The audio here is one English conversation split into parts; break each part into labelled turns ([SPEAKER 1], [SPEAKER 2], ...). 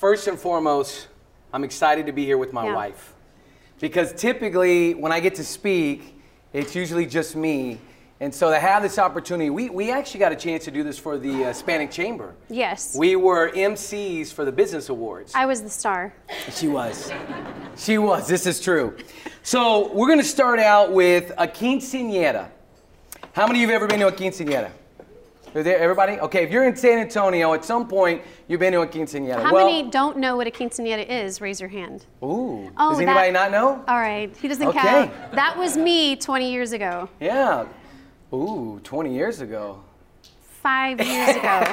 [SPEAKER 1] First and foremost, I'm excited to be here with my
[SPEAKER 2] Yeah.
[SPEAKER 1] wife. Because typically, when I get to speak, it's usually just me. And so to have this opportunity, we, we actually got a chance to do this for the uh, Hispanic Chamber.
[SPEAKER 2] Yes.
[SPEAKER 1] We were MCs for the Business Awards.
[SPEAKER 2] I was the star.
[SPEAKER 1] She was. She was. This is true. So we're going to start out with a quinceañera. How many of you have ever been to a quinceañera? Is there everybody? Okay, if you're in San Antonio, at some point you've been to a quinceañera.
[SPEAKER 2] How
[SPEAKER 1] well,
[SPEAKER 2] many don't know what a quinceanera is? Raise your hand.
[SPEAKER 1] Ooh.
[SPEAKER 2] Oh,
[SPEAKER 1] Does
[SPEAKER 2] that-
[SPEAKER 1] anybody not know?
[SPEAKER 2] All right, he doesn't
[SPEAKER 1] Okay.
[SPEAKER 2] count. That was me 20 years ago.
[SPEAKER 1] Yeah. Ooh, 20 years ago.
[SPEAKER 2] Five years ago.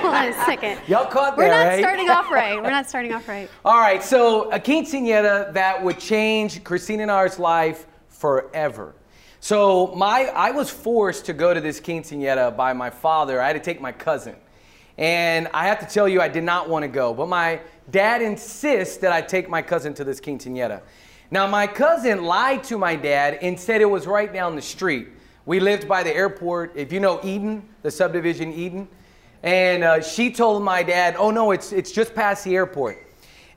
[SPEAKER 2] Hold on a second.
[SPEAKER 1] Y'all caught
[SPEAKER 2] We're not
[SPEAKER 1] right?
[SPEAKER 2] starting off right. We're not starting off right.
[SPEAKER 1] All right, so a quinceañera that would change Christina and R's life forever. So my, I was forced to go to this quinceañera by my father. I had to take my cousin. And I have to tell you, I did not want to go. But my dad insists that I take my cousin to this quinceañera. Now, my cousin lied to my dad and said it was right down the street. We lived by the airport. If you know Eden, the subdivision Eden, and uh, she told my dad, "Oh no, it's it's just past the airport."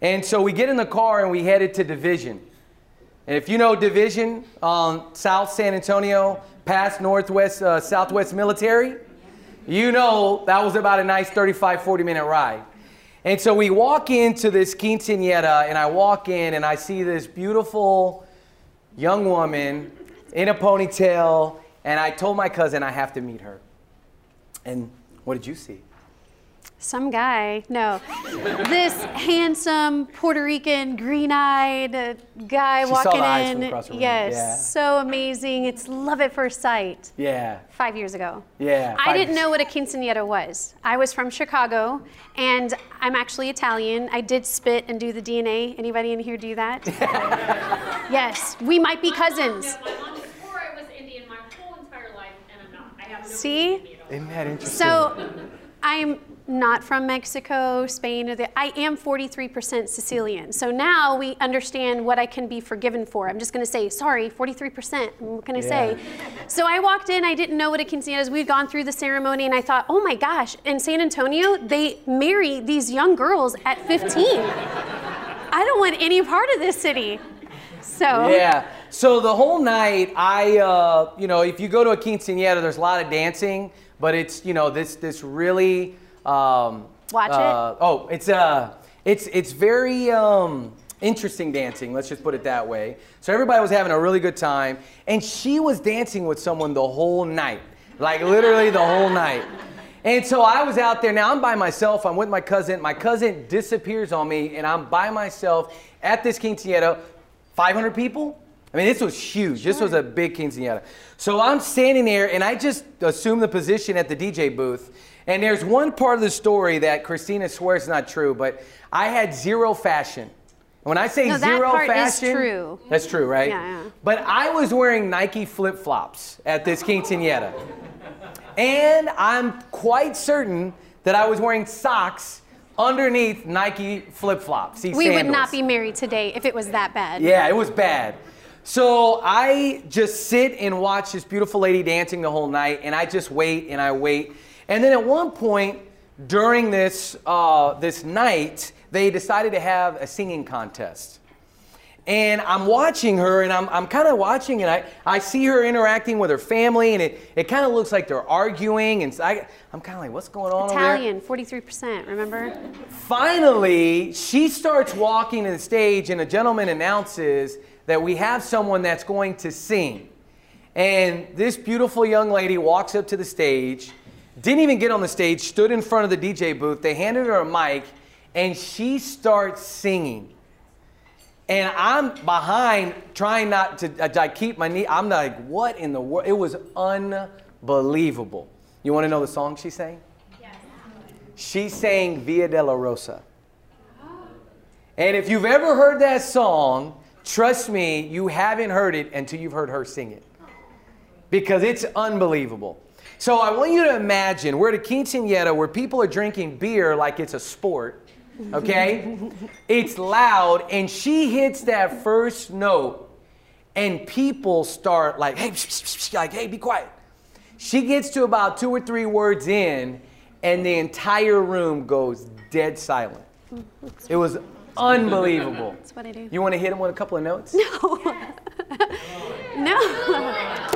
[SPEAKER 1] And so we get in the car and we headed to Division. And if you know Division, um, South San Antonio, past Northwest, uh, Southwest Military, you know that was about a nice 35, 40 minute ride. And so we walk into this quinceañera, and I walk in and I see this beautiful young woman in a ponytail, and I told my cousin I have to meet her. And what did you see?
[SPEAKER 2] Some guy, no. This handsome Puerto Rican, green-eyed uh, guy
[SPEAKER 1] She saw
[SPEAKER 2] walking
[SPEAKER 1] the eyes
[SPEAKER 2] in.
[SPEAKER 1] from across the room,
[SPEAKER 2] Yes,
[SPEAKER 1] yeah.
[SPEAKER 2] so amazing. It's love at first sight.
[SPEAKER 1] Yeah,
[SPEAKER 2] Five years ago.
[SPEAKER 1] yeah.
[SPEAKER 2] I didn't know what a quinceanera was. I was from Chicago, and I'm actually Italian. I did spit and do the DNA. Anybody in here do that? yes, we might be cousins.
[SPEAKER 3] Yeah, my mom swore I was Indian my whole entire life, and I'm not. I have no
[SPEAKER 2] See?
[SPEAKER 3] Indian at all.
[SPEAKER 1] Isn't that interesting?
[SPEAKER 2] So, I'm not from Mexico, Spain, or the, I am 43% Sicilian. So now we understand what I can be forgiven for. I'm just going to say, sorry, 43%. What can I say? So I walked in, I didn't know what a quinceañera is. We'd gone through the ceremony, and I thought, oh my gosh, in San Antonio, they marry these young girls at 15. I don't want any part of this city. So,
[SPEAKER 1] Yeah. So the whole night, I, uh, you know, if you go to a quinceañera, there's a lot of dancing, but it's, you know, this this really. Um,
[SPEAKER 2] Watch it.
[SPEAKER 1] uh, Oh, it's uh, it's it's very um, interesting dancing. Let's just put it that way. So everybody was having a really good time, and she was dancing with someone the whole night, like literally the whole night. And so I was out there. Now I'm by myself. I'm with my cousin. My cousin disappears on me, and I'm by myself at this quinceañera. 500 people? I mean, this was huge. This was a big quinceañera. So I'm standing there, and I just assume the position at the DJ booth. And there's one part of the story that Christina swears is not true, but I had zero fashion. And when I say
[SPEAKER 2] No, that
[SPEAKER 1] zero
[SPEAKER 2] part is
[SPEAKER 1] fashion,
[SPEAKER 2] true.
[SPEAKER 1] that's true, right?
[SPEAKER 2] Yeah, yeah.
[SPEAKER 1] But I was wearing Nike flip flops at this quinceañera. And I'm quite certain that I was wearing socks underneath Nike flip flops.
[SPEAKER 2] we would not be married today if it was that bad.
[SPEAKER 1] Yeah, it was bad. So I just sit and watch this beautiful lady dancing the whole night, and I just wait and I wait. And then at one point during this uh, this night, they decided to have a singing contest. And I'm watching her, and I'm, I'm kind of watching, and I, I see her interacting with her family, and it, it kind of looks like they're arguing. And I, I'm kind of like, what's going on?
[SPEAKER 2] Italian, 43%, remember?
[SPEAKER 1] Finally, she starts walking to the stage, and a gentleman announces that we have someone that's going to sing. And this beautiful young lady walks up to the stage, didn't even get on the stage, stood in front of the DJ booth. They handed her a mic, and she starts singing. And I'm behind, trying not to uh, I keep my knee. I'm like, what in the world? It was unbelievable. You want to know the song she sang? She sang Via Dolorosa. And if you've ever heard that song, trust me, you haven't heard it until you've heard her sing it. Because it's unbelievable. So I want you to imagine we're at a quinceanera where people are drinking beer like it's a sport, okay? it's loud, and she hits that first note, and people start like, hey, like, hey, be quiet. She gets to about two or three words in, and the entire room goes dead silent. It was unbelievable.
[SPEAKER 2] That's what I do.
[SPEAKER 1] You want to hit him with a couple of notes?
[SPEAKER 2] No. no.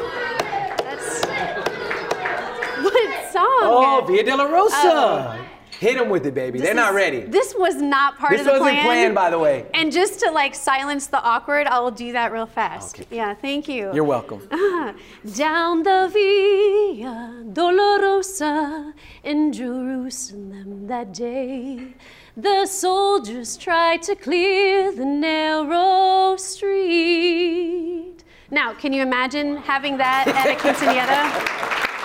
[SPEAKER 2] What song?
[SPEAKER 1] Oh, Via Dolorosa. Oh. Hit him with it, baby.
[SPEAKER 2] This
[SPEAKER 1] They're not
[SPEAKER 2] is-
[SPEAKER 1] ready.
[SPEAKER 2] This was not part
[SPEAKER 1] This
[SPEAKER 2] of the plan.
[SPEAKER 1] This wasn't planned, by the way.
[SPEAKER 2] And just to like silence the awkward, I will do that real fast.
[SPEAKER 1] Okay.
[SPEAKER 2] Yeah, thank you.
[SPEAKER 1] You're welcome.
[SPEAKER 2] Down the Via Dolorosa in Jerusalem that day, the soldiers tried to clear the narrow street. Now, can you imagine having that at a quinceanera?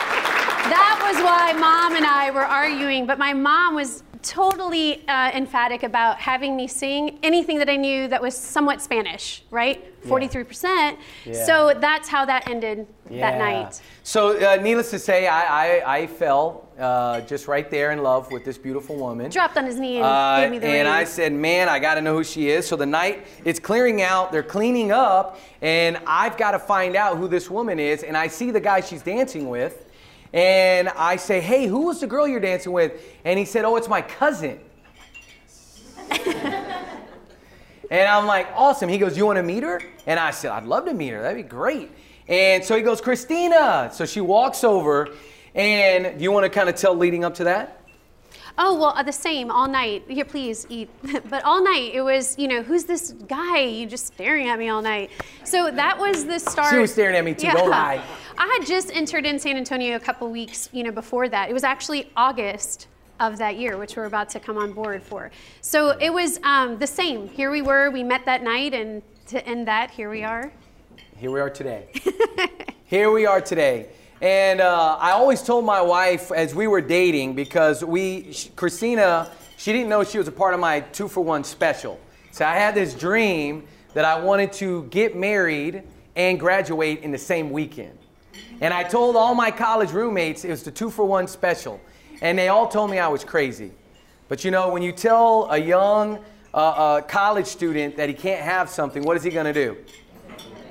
[SPEAKER 2] That was why mom and I were arguing, but my mom was totally uh, emphatic about having me sing anything that I knew that was somewhat Spanish, right? 43%.
[SPEAKER 1] Yeah.
[SPEAKER 2] So that's how that ended that night.
[SPEAKER 1] So, uh, needless to say, I, I, I fell uh, just right there in love with this beautiful woman.
[SPEAKER 2] Dropped on his knee and
[SPEAKER 1] Uh,
[SPEAKER 2] gave me the
[SPEAKER 1] and
[SPEAKER 2] ring.
[SPEAKER 1] I said, man, I got to know who she is. So the night it's clearing out, they're cleaning up, and I've got to find out who this woman is. And I see the guy she's dancing with, and I say, hey, who was the girl you're dancing with? And he said, oh, it's my cousin. and I'm like, awesome. He goes, you want to meet her? And I said, I'd love to meet her. That'd be great. And so he goes, Christina. So she walks over, and do you want to kind of tell leading up to that?
[SPEAKER 2] Oh, well, uh, the same all night. Here, please eat. but all night, it was, you know, who's this guy? You just staring at me all night. So that was the start.
[SPEAKER 1] She was staring at me too, don't lie.
[SPEAKER 2] I had just entered in San Antonio a couple weeks, you know, before that. It was actually August of that year, which we're about to come on board for. So it was um, the same. Here we were. We met that night, and to end that, here we are.
[SPEAKER 1] Here we are today. Here we are today. And uh, I always told my wife as we were dating because we, Christina, she didn't know she was a part of my two for one special. So I had this dream that I wanted to get married and graduate in the same weekend. And I told all my college roommates it was the two for one special. And they all told me I was crazy. But you know, when you tell a young uh, uh, college student that he can't have something, what is he going to do?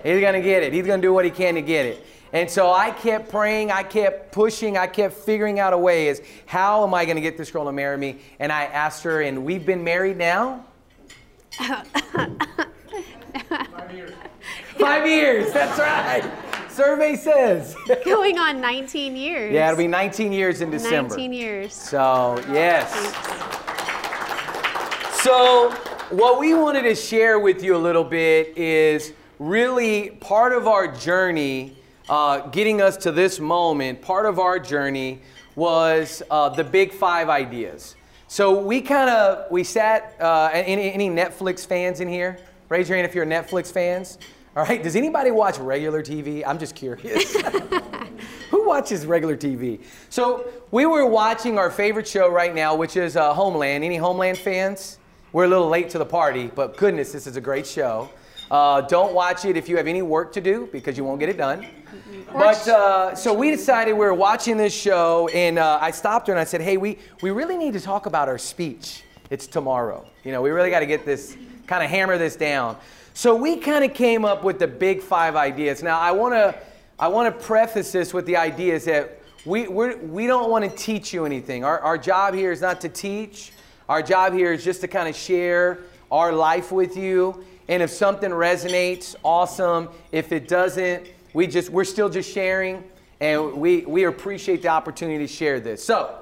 [SPEAKER 1] He's going to get it. He's going to do what he can to get it. And so I kept praying, I kept pushing, I kept figuring out a way is how am I going to get this girl to marry me? And I asked her, and we've been married now? Five years, that's right. Survey says.
[SPEAKER 2] Going on 19 years.
[SPEAKER 1] yeah, it'll be 19 years in December.
[SPEAKER 2] 19 years.
[SPEAKER 1] So, yes. So, what we wanted to share with you a little bit is really part of our journey, uh, getting us to this moment. Part of our journey was uh, the big five ideas. So we kind of we sat. Uh, any, any Netflix fans in here? Raise your hand if you're Netflix fans. All right. Does anybody watch regular TV? I'm just curious. Who watches regular TV? So we were watching our favorite show right now, which is uh, Homeland. Any Homeland fans? We're a little late to the party, but goodness, this is a great show. Uh, don't watch it if you have any work to do because you won't get it done. But uh, so we decided we were watching this show, and uh, I stopped her and I said, "Hey, we we really need to talk about our speech. It's tomorrow. You know, we really got to get this kind of hammer this down." So we kind of came up with the big five ideas. Now I want to I want to preface this with the ideas that we we're, we don't want to teach you anything. Our our job here is not to teach. Our job here is just to kind of share our life with you. And if something resonates, awesome. If it doesn't, we just we're still just sharing, and we we appreciate the opportunity to share this. So,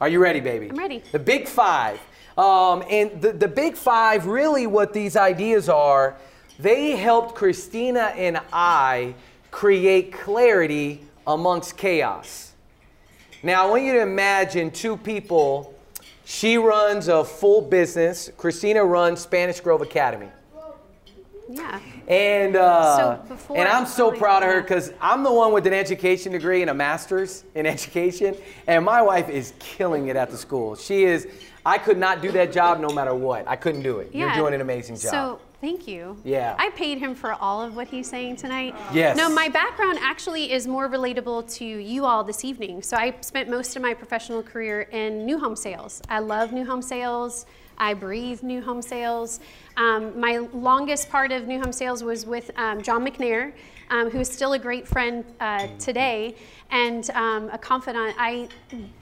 [SPEAKER 1] are you ready, baby?
[SPEAKER 2] I'm ready.
[SPEAKER 1] The big five, um, and the the big five. Really, what these ideas are, they helped Christina and I create clarity amongst chaos. Now, I want you to imagine two people. She runs a full business. Christina runs Spanish Grove Academy.
[SPEAKER 2] Yeah.
[SPEAKER 1] And uh,
[SPEAKER 2] So before-
[SPEAKER 1] and I'm so proud of her because I'm the one with an education degree and a master's in education, and my wife is killing it at the school. She is. I could not do that job no matter what. I couldn't do it. You're doing an amazing job.
[SPEAKER 2] So thank you.
[SPEAKER 1] Yeah.
[SPEAKER 2] I paid him for all of what he's saying tonight.
[SPEAKER 1] Yes.
[SPEAKER 2] No, my background actually is more relatable to you all this evening. So I spent most of my professional career in new home sales. I love new home sales. I breathe new home sales. Um, my longest part of new home sales was with um, John McNair. um, who is still a great friend uh, today and um, a confidant. I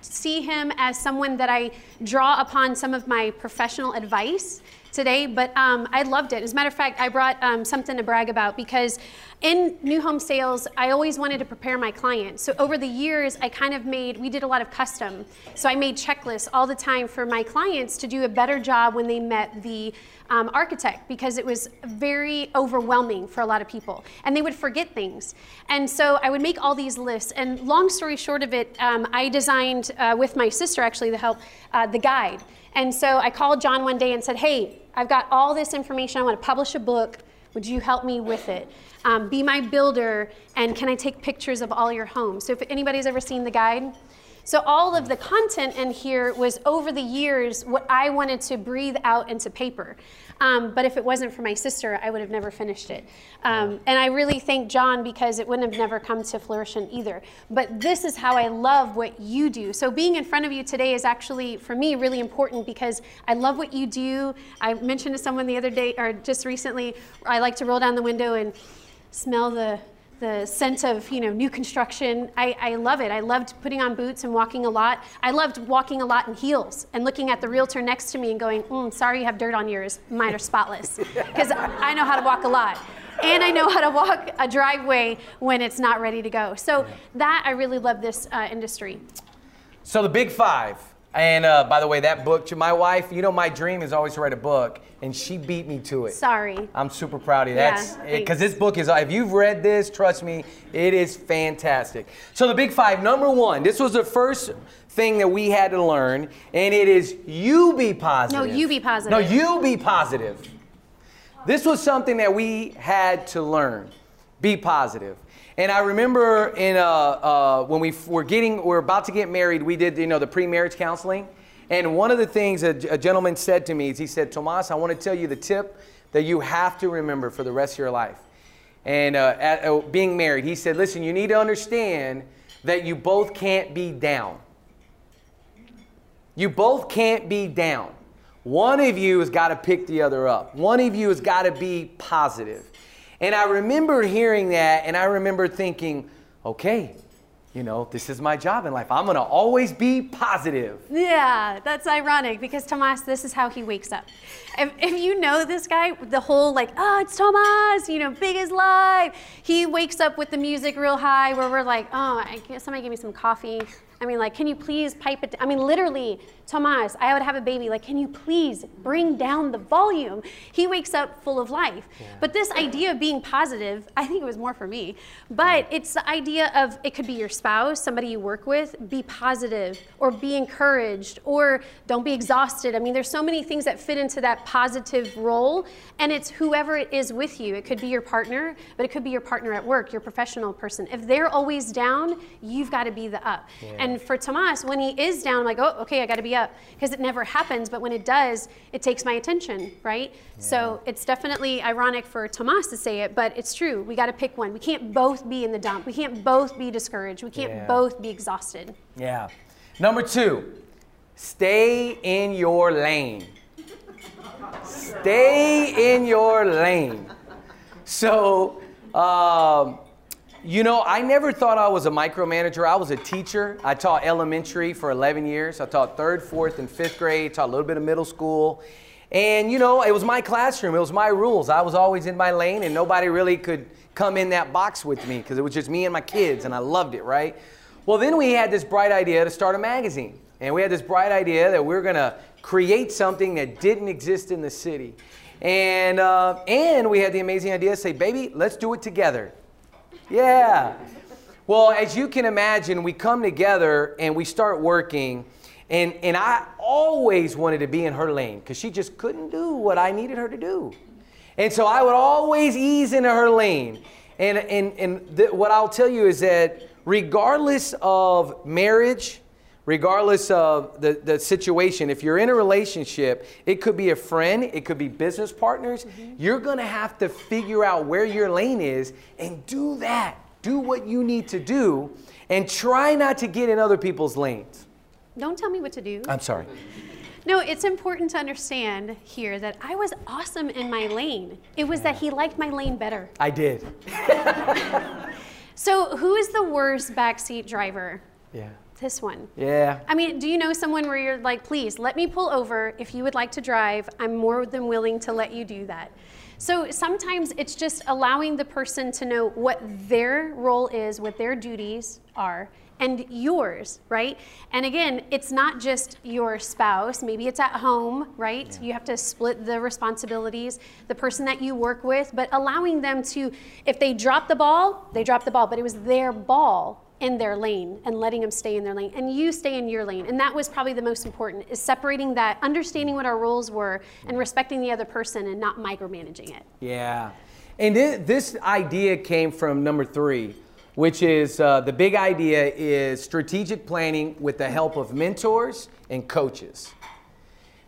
[SPEAKER 2] see him as someone that I draw upon some of my professional advice today, but um, I loved it. As a matter of fact, I brought um, something to brag about because in new home sales, I always wanted to prepare my clients. So over the years, I kind of made, we did a lot of custom. So I made checklists all the time for my clients to do a better job when they met the um, architect because it was very overwhelming for a lot of people and they would forget things. And so I would make all these lists. And long story short of it, um, I designed uh, with my sister actually to help uh, the guide. And so I called John one day and said, Hey, I've got all this information. I want to publish a book. Would you help me with it? Um, be my builder, and can I take pictures of all your homes? So if anybody's ever seen the guide, so all of the content in here was over the years what I wanted to breathe out into paper. Um, but if it wasn't for my sister, I would have never finished it. Um, and I really thank John because it wouldn't have never come to fruition either. But this is how I love what you do. So being in front of you today is actually, for me, really important because I love what you do. I mentioned to someone the other day, or just recently, I like to roll down the window and smell the the sense of you know new construction. I, I, love it. I loved putting on boots and walking a lot. I loved walking a lot in heels and looking at the realtor next to me and going, mm, "Sorry, you have dirt on yours. Mine are spotless," because I know how to walk a lot. And I know how to walk a driveway when it's not ready to go. So that I really love this uh, industry.
[SPEAKER 1] So the big five. And uh, by the way, that book to my wife, you know, my dream is always to write a book, and she beat me to it.
[SPEAKER 2] Sorry.
[SPEAKER 1] I'm super proud of you. That's because this book is. If you've read this, trust me, it is fantastic. So the big five. Number one, this was the first thing that we had to learn, and it is you be positive.
[SPEAKER 2] No, you be positive.
[SPEAKER 1] No, you be positive. This was something that we had to learn. Be positive. And I remember in uh, uh, when we were getting, we we're about to get married, we did you know the pre-marriage counseling, and one of the things a, a gentleman said to me is he said, Tomas, I want to tell you the tip that you have to remember for the rest of your life. And uh, at, uh, being married, he said, listen, you need to understand that you both can't be down. You both can't be down. One of you has got to pick the other up. One of you has got to be positive. And I remember hearing that and I remember thinking, okay, you know, this is my job in life. I'm going to always be positive.
[SPEAKER 2] Yeah, that's ironic because Tomas, this is how he wakes up. If, if you know this guy, the whole like, oh, it's Tomas, you know, big as life. He wakes up with the music real high where we're like, oh, I guess somebody give me some coffee. I mean, like, can you please pipe it? I mean, literally, Tomas, I would have a baby. Like, can you please bring down the volume? He wakes up full of life. Yeah. But this idea of being positive, I think it was more for me. But it's the idea of it could be your spouse, somebody you work with, be positive or be encouraged or don't be exhausted. I mean, there's so many things that fit into that positive role. And it's whoever it is with you. It could be your partner, but it could be your partner at work, your professional person. If they're always down, you've got to be the up. Yeah. And for Tomas, when he is down, I'm like, oh, okay, I got to be up because it never happens. But when it does, it takes my attention, right? Yeah. So it's definitely ironic for Tomas to say it, but it's true. We got to pick one. We can't both be in the dump. We can't both be discouraged. We can't yeah. both be exhausted.
[SPEAKER 1] Yeah. Number two, stay in your lane. stay in your lane. So, um, you know, I never thought I was a micromanager. I was a teacher. I taught elementary for 11 years. I taught third, fourth, and fifth grade, taught a little bit of middle school. And, you know, it was my classroom, it was my rules. I was always in my lane, and nobody really could come in that box with me because it was just me and my kids, and I loved it, right? Well, then we had this bright idea to start a magazine. And we had this bright idea that we are going to create something that didn't exist in the city. And, uh, and we had the amazing idea to say, baby, let's do it together. Yeah. Well, as you can imagine, we come together and we start working. And, and I always wanted to be in her lane because she just couldn't do what I needed her to do. And so I would always ease into her lane. And, and, and th- what I'll tell you is that regardless of marriage, regardless of the, the situation, if you're in a relationship, it could be a friend, it could be business partners, mm-hmm. you're gonna have to figure out where your lane is and do that. Do what you need to do and try not to get in other people's lanes.
[SPEAKER 2] Don't tell me what to do.
[SPEAKER 1] I'm sorry.
[SPEAKER 2] No, it's important to understand here that I was awesome in my lane. It was that he liked my lane better.
[SPEAKER 1] I did.
[SPEAKER 2] So, who is the worst backseat driver?
[SPEAKER 1] Yeah.
[SPEAKER 2] This one.
[SPEAKER 1] Yeah.
[SPEAKER 2] I mean, do you know someone where you're like, please let me pull over if you would like to drive? I'm more than willing to let you do that. So sometimes it's just allowing the person to know what their role is, what their duties are, and yours, right? And again, it's not just your spouse, maybe it's at home, right?
[SPEAKER 1] Yeah.
[SPEAKER 2] You have to split the responsibilities, the person that you work with, but allowing them to, if they drop the ball, they drop the ball, but it was their ball in their lane and letting them stay in their lane and you stay in your lane and that was probably the most important is separating that understanding what our roles were and respecting the other person and not micromanaging it
[SPEAKER 1] Yeah. And thi- this idea came from number three, which is uh, the big idea is strategic planning with the help of mentors and coaches.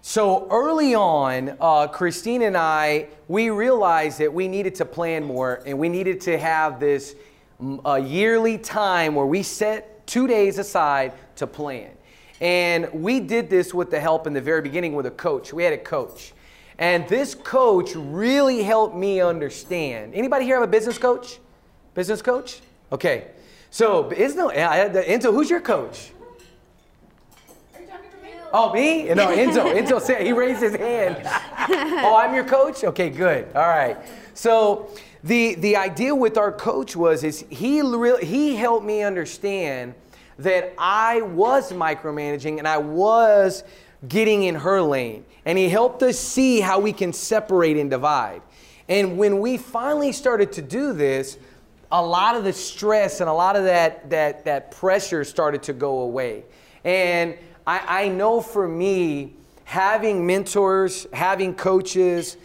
[SPEAKER 1] So early on, uh, Christine and I, we realized that we needed to plan more and we needed to have this a yearly time where we set two days aside to plan. And we did this with the help in the very beginning with a coach. We had a coach. And this coach really helped me understand. Anybody here have a business coach? Business coach? Okay. So, is no, I had the- Enzo, who's your coach? Oh, me? No, Enzo. Enzo said he raised his hand. oh, I'm your coach? Okay, good. All right. So the the idea with our coach was is he really he helped me understand that I was micromanaging and I was getting in her lane. And he helped us see how we can separate and divide. And when we finally started to do this, a lot of the stress and a lot of that that that pressure started to go away. And I, I know for me, having mentors, having coaches,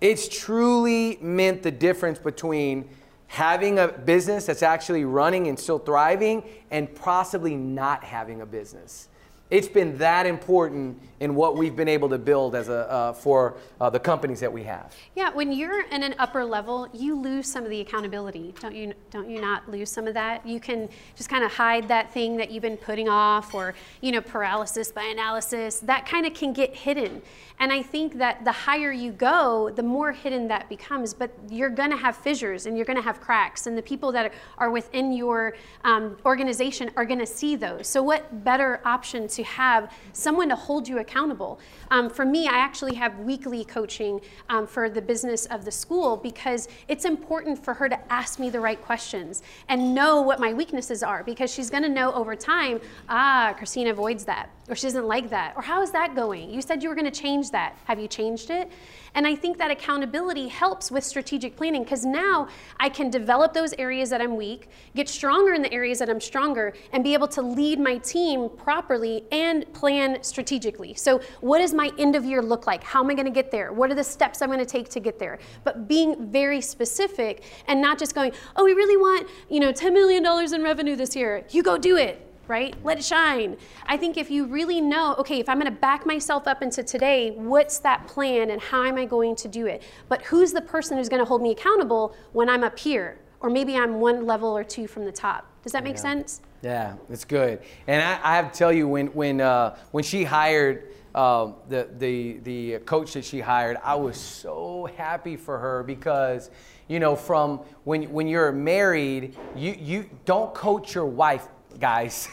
[SPEAKER 1] it's truly meant the difference between having a business that's actually running and still thriving and possibly not having a business. It's been that important in what we've been able to build as a, uh, for uh, the companies that we have.
[SPEAKER 2] Yeah, when you're in an upper level, you lose some of the accountability. Don't you don't you not lose some of that? You can just kind of hide that thing that you've been putting off or, you know, paralysis by analysis. That kind of can get hidden. And I think that the higher you go, the more hidden that becomes. But you're going to have fissures and you're going to have cracks. And the people that are within your um, organization are going to see those. So, what better option to have someone to hold you accountable? Um, for me, I actually have weekly coaching um, for the business of the school because it's important for her to ask me the right questions and know what my weaknesses are because she's going to know over time, ah, Christina avoids that or she doesn't like that or how is that going? You said you were going to change that. Have you changed it? And I think that accountability helps with strategic planning because now I can develop those areas that I'm weak, get stronger in the areas that I'm stronger, and be able to lead my team properly and plan strategically. So, what does my end of year look like? How am I going to get there? What are the steps I'm going to take to get there? But being very specific and not just going, oh, we really want, you know, $10 million in revenue this year. You go do it right? Let it shine. I think if you really know, okay, if I'm going to back myself up into today, what's that plan and how am I going to do it? But who's the person who's going to hold me accountable when I'm up here? Or maybe I'm one level or two from the top. Does that make
[SPEAKER 1] Yeah.
[SPEAKER 2] sense?
[SPEAKER 1] Yeah, it's good. And I, I have to tell you, when when uh, when she hired uh, the the the coach that she hired, I was so happy for her because you know from when when you're married, you you don't coach your wife, guys.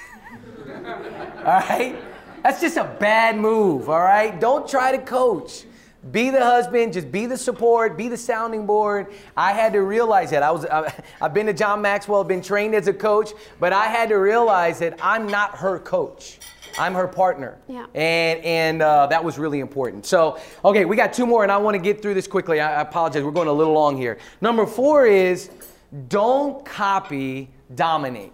[SPEAKER 1] all right, that's just a bad move. All right, don't try to coach. Be the husband, just be the support, be the sounding board. I had to realize that. I was I, I've been to John Maxwell, been trained as a coach, but I had to realize that I'm not her coach. I'm her partner.
[SPEAKER 2] Yeah.
[SPEAKER 1] And and uh, that was really important. So, okay, we got two more and I want to get through this quickly. I, I apologize. We're going a little long here. Number 4 is don't copy, dominate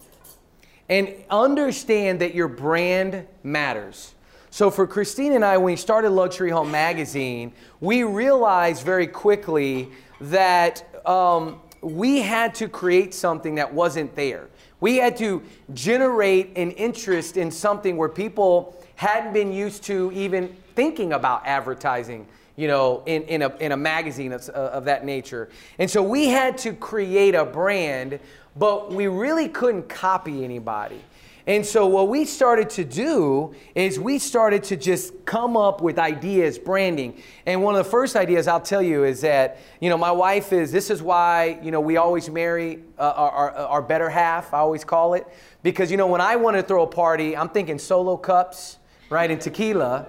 [SPEAKER 1] and understand that your brand matters. So for Christine and I, when we started Luxury Home Magazine, we realized very quickly that um, we had to create something that wasn't there. We had to generate an interest in something where people hadn't been used to even thinking about advertising you know, in, in, a, in a magazine of, of that nature. And so we had to create a brand, but we really couldn't copy anybody. And so what we started to do is we started to just come up with ideas, branding. And one of the first ideas I'll tell you is that, you know, my wife is, this is why, you know, we always marry uh, our, our, our better half, I always call it. Because, you know, when I want to throw a party, I'm thinking solo cups, right, and tequila.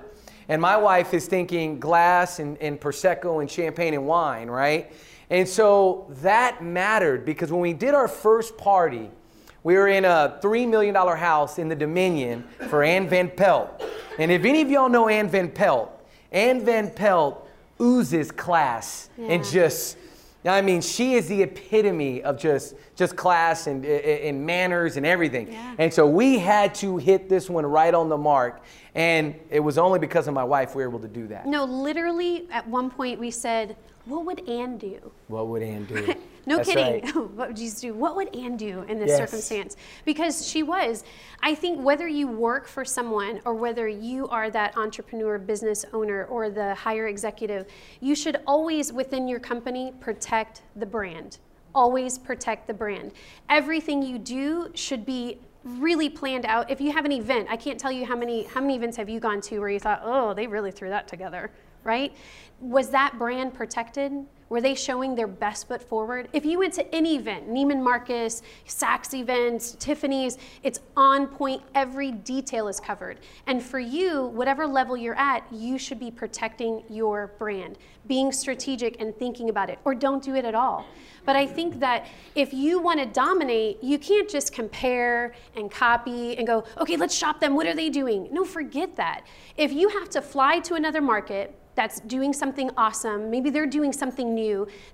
[SPEAKER 1] And my wife is thinking glass and, and Prosecco and champagne and wine, right? And so that mattered because when we did our first party, we were in a $3 million house in the Dominion for Ann Van Pelt. And if any of y'all know Ann Van Pelt, Ann Van Pelt oozes class
[SPEAKER 2] Yeah.
[SPEAKER 1] and just, I mean, she is the epitome of just, just class and, and manners and everything.
[SPEAKER 2] Yeah.
[SPEAKER 1] And so we had to hit this one right on the mark. And it was only because of my wife we were able to do that.
[SPEAKER 2] No, literally, at one point we said, What would Ann do?
[SPEAKER 1] What would Ann do?
[SPEAKER 2] No
[SPEAKER 1] That's
[SPEAKER 2] kidding.
[SPEAKER 1] right.
[SPEAKER 2] what would Jesus do? What would Ann do in this
[SPEAKER 1] Yes.
[SPEAKER 2] circumstance? Because she was. I think whether you work for someone or whether you are that entrepreneur, business owner, or the higher executive, you should always, within your company, protect the brand. Always protect the brand. Everything you do should be really planned out. If you have an event, I can't tell you how many how many events have you gone to where you thought, "Oh, they really threw that together." Right? Was that brand protected? Were they showing their best foot forward? If you went to any event, Neiman Marcus, Saks events, Tiffany's, it's on point. Every detail is covered. And for you, whatever level you're at, you should be protecting your brand, being strategic and thinking about it, or don't do it at all. But I think that if you want to dominate, you can't just compare and copy and go, okay, let's shop them. What are they doing? No, forget that. If you have to fly to another market, that's doing something awesome, maybe they're doing something new,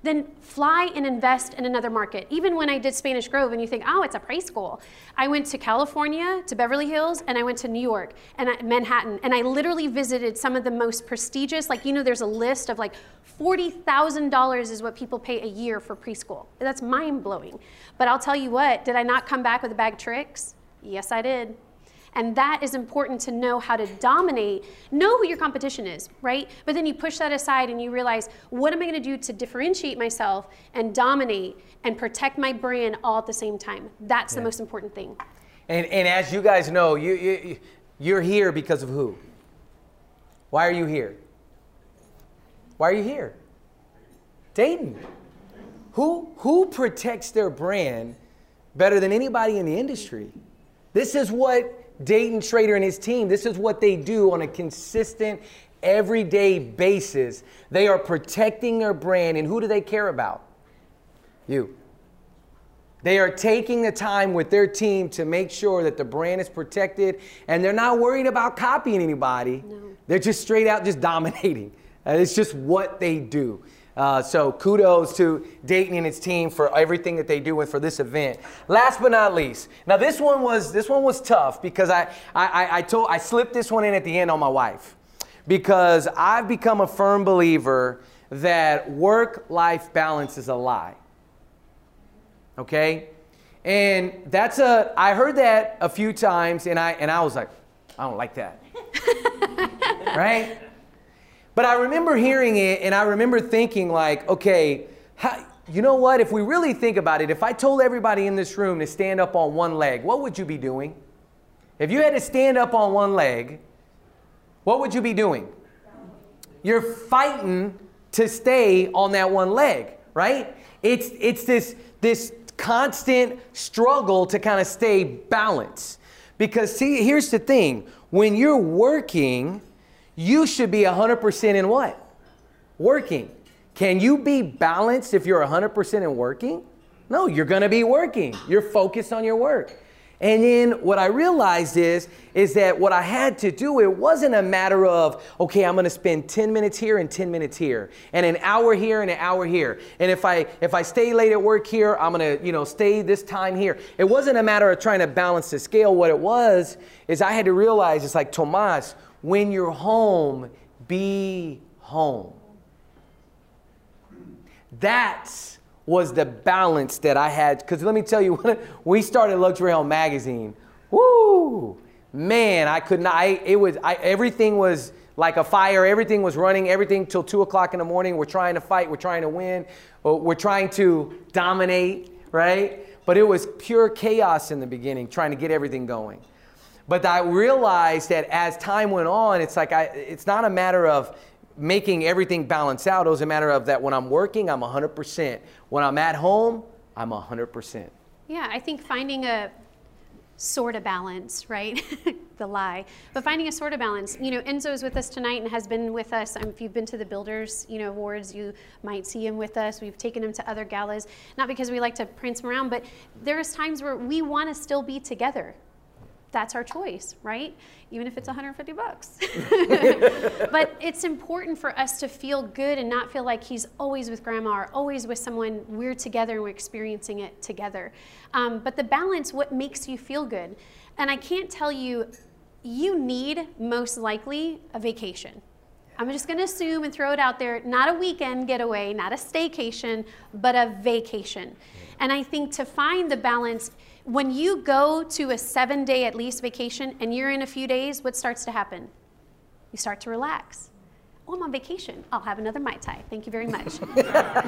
[SPEAKER 2] then fly and invest in another market. Even when I did Spanish Grove and you think, oh, it's a preschool. I went to California, to Beverly Hills, and I went to New York and I, Manhattan, and I literally visited some of the most prestigious, like, you know, there's a list of like $40,000 is what people pay a year for preschool. That's mind blowing. But I'll tell you what, did I not come back with a bag of tricks? Yes, I did. And that is important to know how to dominate, know who your competition is, right? But then you push that aside and you realize, what am I gonna do to differentiate myself and dominate and protect my brand all at the same time? That's the most important thing.
[SPEAKER 1] And, and as you guys know, you, you, you're here because of who? Why are you here? Why are you here? Dayton. Who, who protects their brand better than anybody in the industry? This is what Dayton Trader and his team, this is what they do on a consistent, everyday basis. They are protecting their brand, and who do they care about? You. They are taking the time with their team to make sure that the brand is protected and they're not worried about copying anybody. No. They're just straight out just dominating. It's just what they do. Uh, so kudos to Dayton and its team for everything that they do and for this event. Last but not least, now this one was this one was tough because I I, I, I told I slipped this one in at the end on my wife because I've become a firm believer that work-life balance is a lie okay and that's a i heard that a few times and i and i was like i don't like that right but i remember hearing it and i remember thinking like okay how, you know what if we really think about it if i told everybody in this room to stand up on one leg what would you be doing if you had to stand up on one leg what would you be doing you're fighting to stay on that one leg, right? It's it's this this constant struggle to kind of stay balanced. Because see, here's the thing. When you're working, you should be 100% in what? Working. Can you be balanced if you're 100% in working? No, you're going to be working. You're focused on your work. And then what I realized is is that what I had to do it wasn't a matter of okay, I'm going to spend 10 minutes here and 10 minutes here and an hour here and an hour here. And if I if I stay late at work here, I'm going to, you know, stay this time here. It wasn't a matter of trying to balance the scale. What it was is I had to realize it's like Tomas, when you're home, be home. That was the balance that I had. Because let me tell you, when we started Luxury Home Magazine, woo, man, I could not. I, it was I, everything was like a fire. Everything was running. Everything till two o'clock in the morning. We're trying to fight. We're trying to win. Uh, we're trying to dominate, right? but it was pure chaos in the beginning, trying to get everything going. But I realized that as time went on, it's like I, it's not a matter of making everything balance out. It was a matter of that when I'm working, I'm 100%. When I'm at home, I'm 100%.
[SPEAKER 2] Yeah, I think finding a sort of balance, right? the lie, but finding a sort of balance. You know, Enzo is with us tonight and has been with us. Um, if you've been to the Builders, you know, awards, you might see him with us. We've taken him to other galas, not because we like to prance him around, but there's times where we want to still be together that's our choice, right? Even if it's 150 bucks. but it's important for us to feel good and not feel like he's always with grandma or always with someone. We're together and we're experiencing it together. Um, but the balance, what makes you feel good? And I can't tell you, you need most likely a vacation. I'm just going to assume and throw it out there not a weekend getaway, not a staycation, but a vacation. Mm-hmm. And I think to find the balance, when you go to a seven day at least vacation and you're in a few days, what starts to happen? You start to relax. Oh, I'm on vacation. I'll have another Mai Tai. Thank you very much.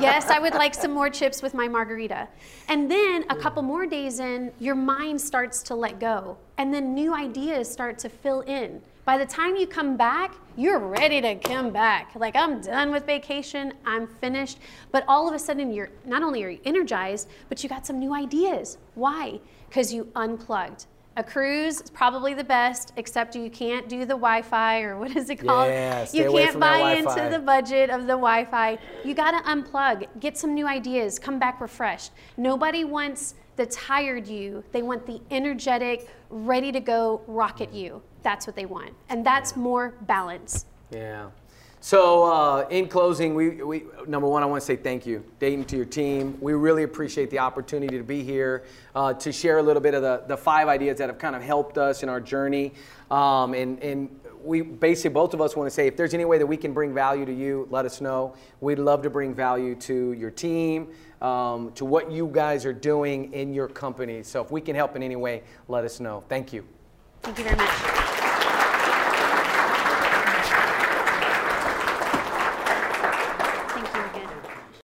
[SPEAKER 2] yes, I would like some more chips with my margarita. And then a mm. couple more days in, your mind starts to let go. And then new ideas start to fill in. By the time you come back, you're ready to come back. Like, I'm done with vacation, I'm finished. But all of a sudden, you're not only are you energized, but you got some new ideas. Why? Because you unplugged. A cruise is probably the best, except you can't do the Wi-Fi or what is it called?
[SPEAKER 1] Yeah, stay
[SPEAKER 2] you
[SPEAKER 1] away
[SPEAKER 2] can't
[SPEAKER 1] from
[SPEAKER 2] buy into the budget of the Wi-Fi. You got to unplug, get some new ideas, come back refreshed. Nobody wants the tired you. They want the energetic, ready to go rocket you. That's what they want, and that's more balance.
[SPEAKER 1] Yeah. So, uh, in closing, we, we number one, I want to say thank you, Dayton, to your team. We really appreciate the opportunity to be here uh, to share a little bit of the, the five ideas that have kind of helped us in our journey. Um, and, and we basically, both of us want to say if there's any way that we can bring value to you, let us know. We'd love to bring value to your team, um, to what you guys are doing in your company. So, if we can help in any way, let us know. Thank you.
[SPEAKER 2] Thank you very much.